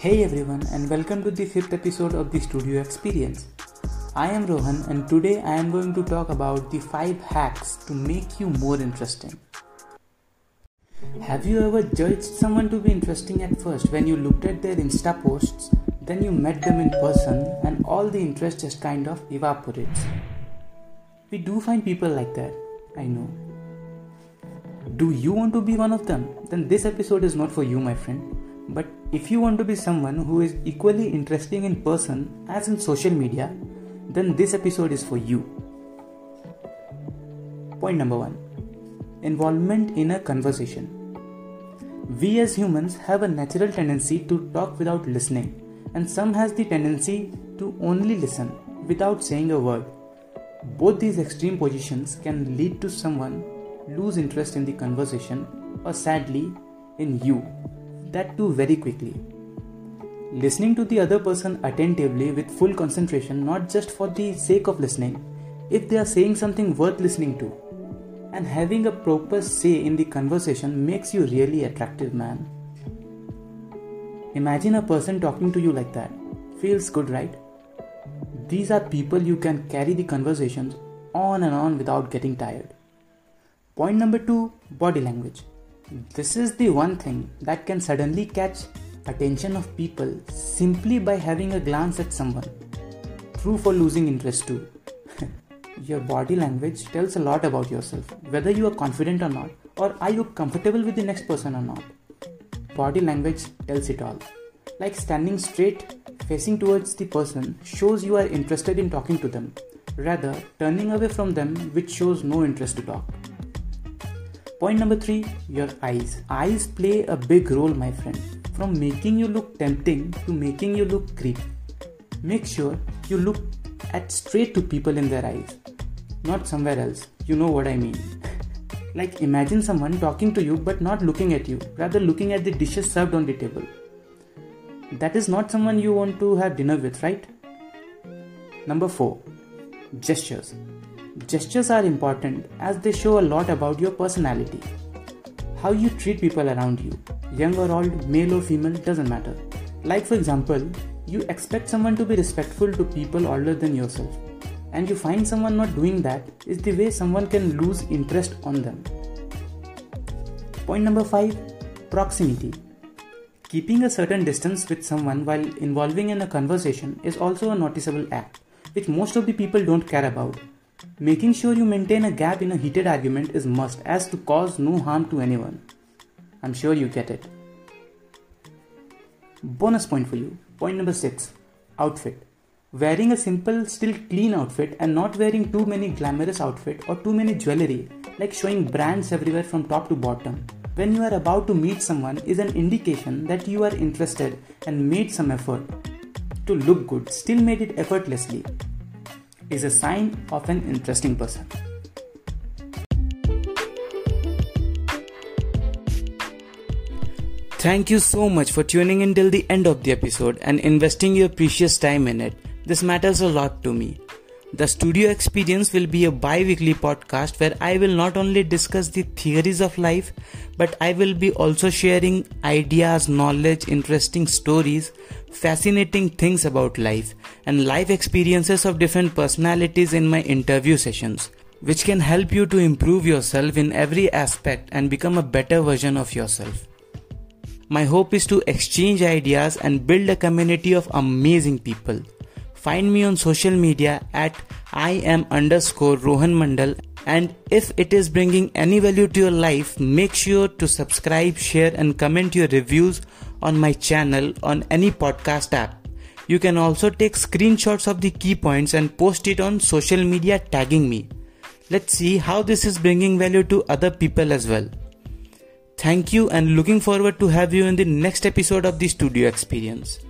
Hey everyone, and welcome to the fifth episode of the Studio Experience. I am Rohan, and today I am going to talk about the 5 hacks to make you more interesting. Have you ever judged someone to be interesting at first when you looked at their Insta posts, then you met them in person, and all the interest just kind of evaporates? We do find people like that, I know. Do you want to be one of them? Then this episode is not for you, my friend. But if you want to be someone who is equally interesting in person as in social media, then this episode is for you. Point number one involvement in a conversation. We as humans have a natural tendency to talk without listening, and some has the tendency to only listen without saying a word. Both these extreme positions can lead to someone lose interest in the conversation or sadly in you that too very quickly. Listening to the other person attentively with full concentration, not just for the sake of listening, if they are saying something worth listening to, and having a proper say in the conversation makes you really attractive, man. Imagine a person talking to you like that. Feels good, right? These are people you can carry the conversations on and on without getting tired. Point number two body language. This is the one thing that can suddenly catch attention of people simply by having a glance at someone. True for losing interest too. your body language tells a lot about yourself, whether you are confident or not, or are you comfortable with the next person or not. Body language tells it all. Like standing straight, facing towards the person, shows you are interested in talking to them. Rather, turning away from them, which shows no interest to talk. Point number three your eyes. Eyes play a big role, my friend, from making you look tempting to making you look creepy. Make sure you look at straight to people in their eyes, not somewhere else. You know what I mean. like imagine someone talking to you but not looking at you, rather looking at the dishes served on the table. That is not someone you want to have dinner with, right? Number 4 Gestures. Gestures are important as they show a lot about your personality. How you treat people around you, young or old, male or female, doesn't matter. Like, for example, you expect someone to be respectful to people older than yourself, and you find someone not doing that is the way someone can lose interest on them. Point number 5 Proximity. Keeping a certain distance with someone while involving in a conversation is also a noticeable act, which most of the people don't care about Making sure you maintain a gap in a heated argument is must as to cause no harm to anyone. I'm sure you get it. Bonus point for you. Point number 6. Outfit. Wearing a simple still clean outfit and not wearing too many glamorous outfit or too many jewelry like showing brands everywhere from top to bottom when you are about to meet someone is an indication that you are interested and made some effort. To look good still made it effortlessly is a sign of an interesting person. Thank you so much for tuning in till the end of the episode and investing your precious time in it. This matters a lot to me. The studio experience will be a bi weekly podcast where I will not only discuss the theories of life, but I will be also sharing ideas, knowledge, interesting stories, fascinating things about life, and life experiences of different personalities in my interview sessions, which can help you to improve yourself in every aspect and become a better version of yourself. My hope is to exchange ideas and build a community of amazing people. Find me on social media at I am underscore Rohan Mandal. And if it is bringing any value to your life, make sure to subscribe, share, and comment your reviews on my channel on any podcast app. You can also take screenshots of the key points and post it on social media tagging me. Let's see how this is bringing value to other people as well. Thank you and looking forward to have you in the next episode of the studio experience.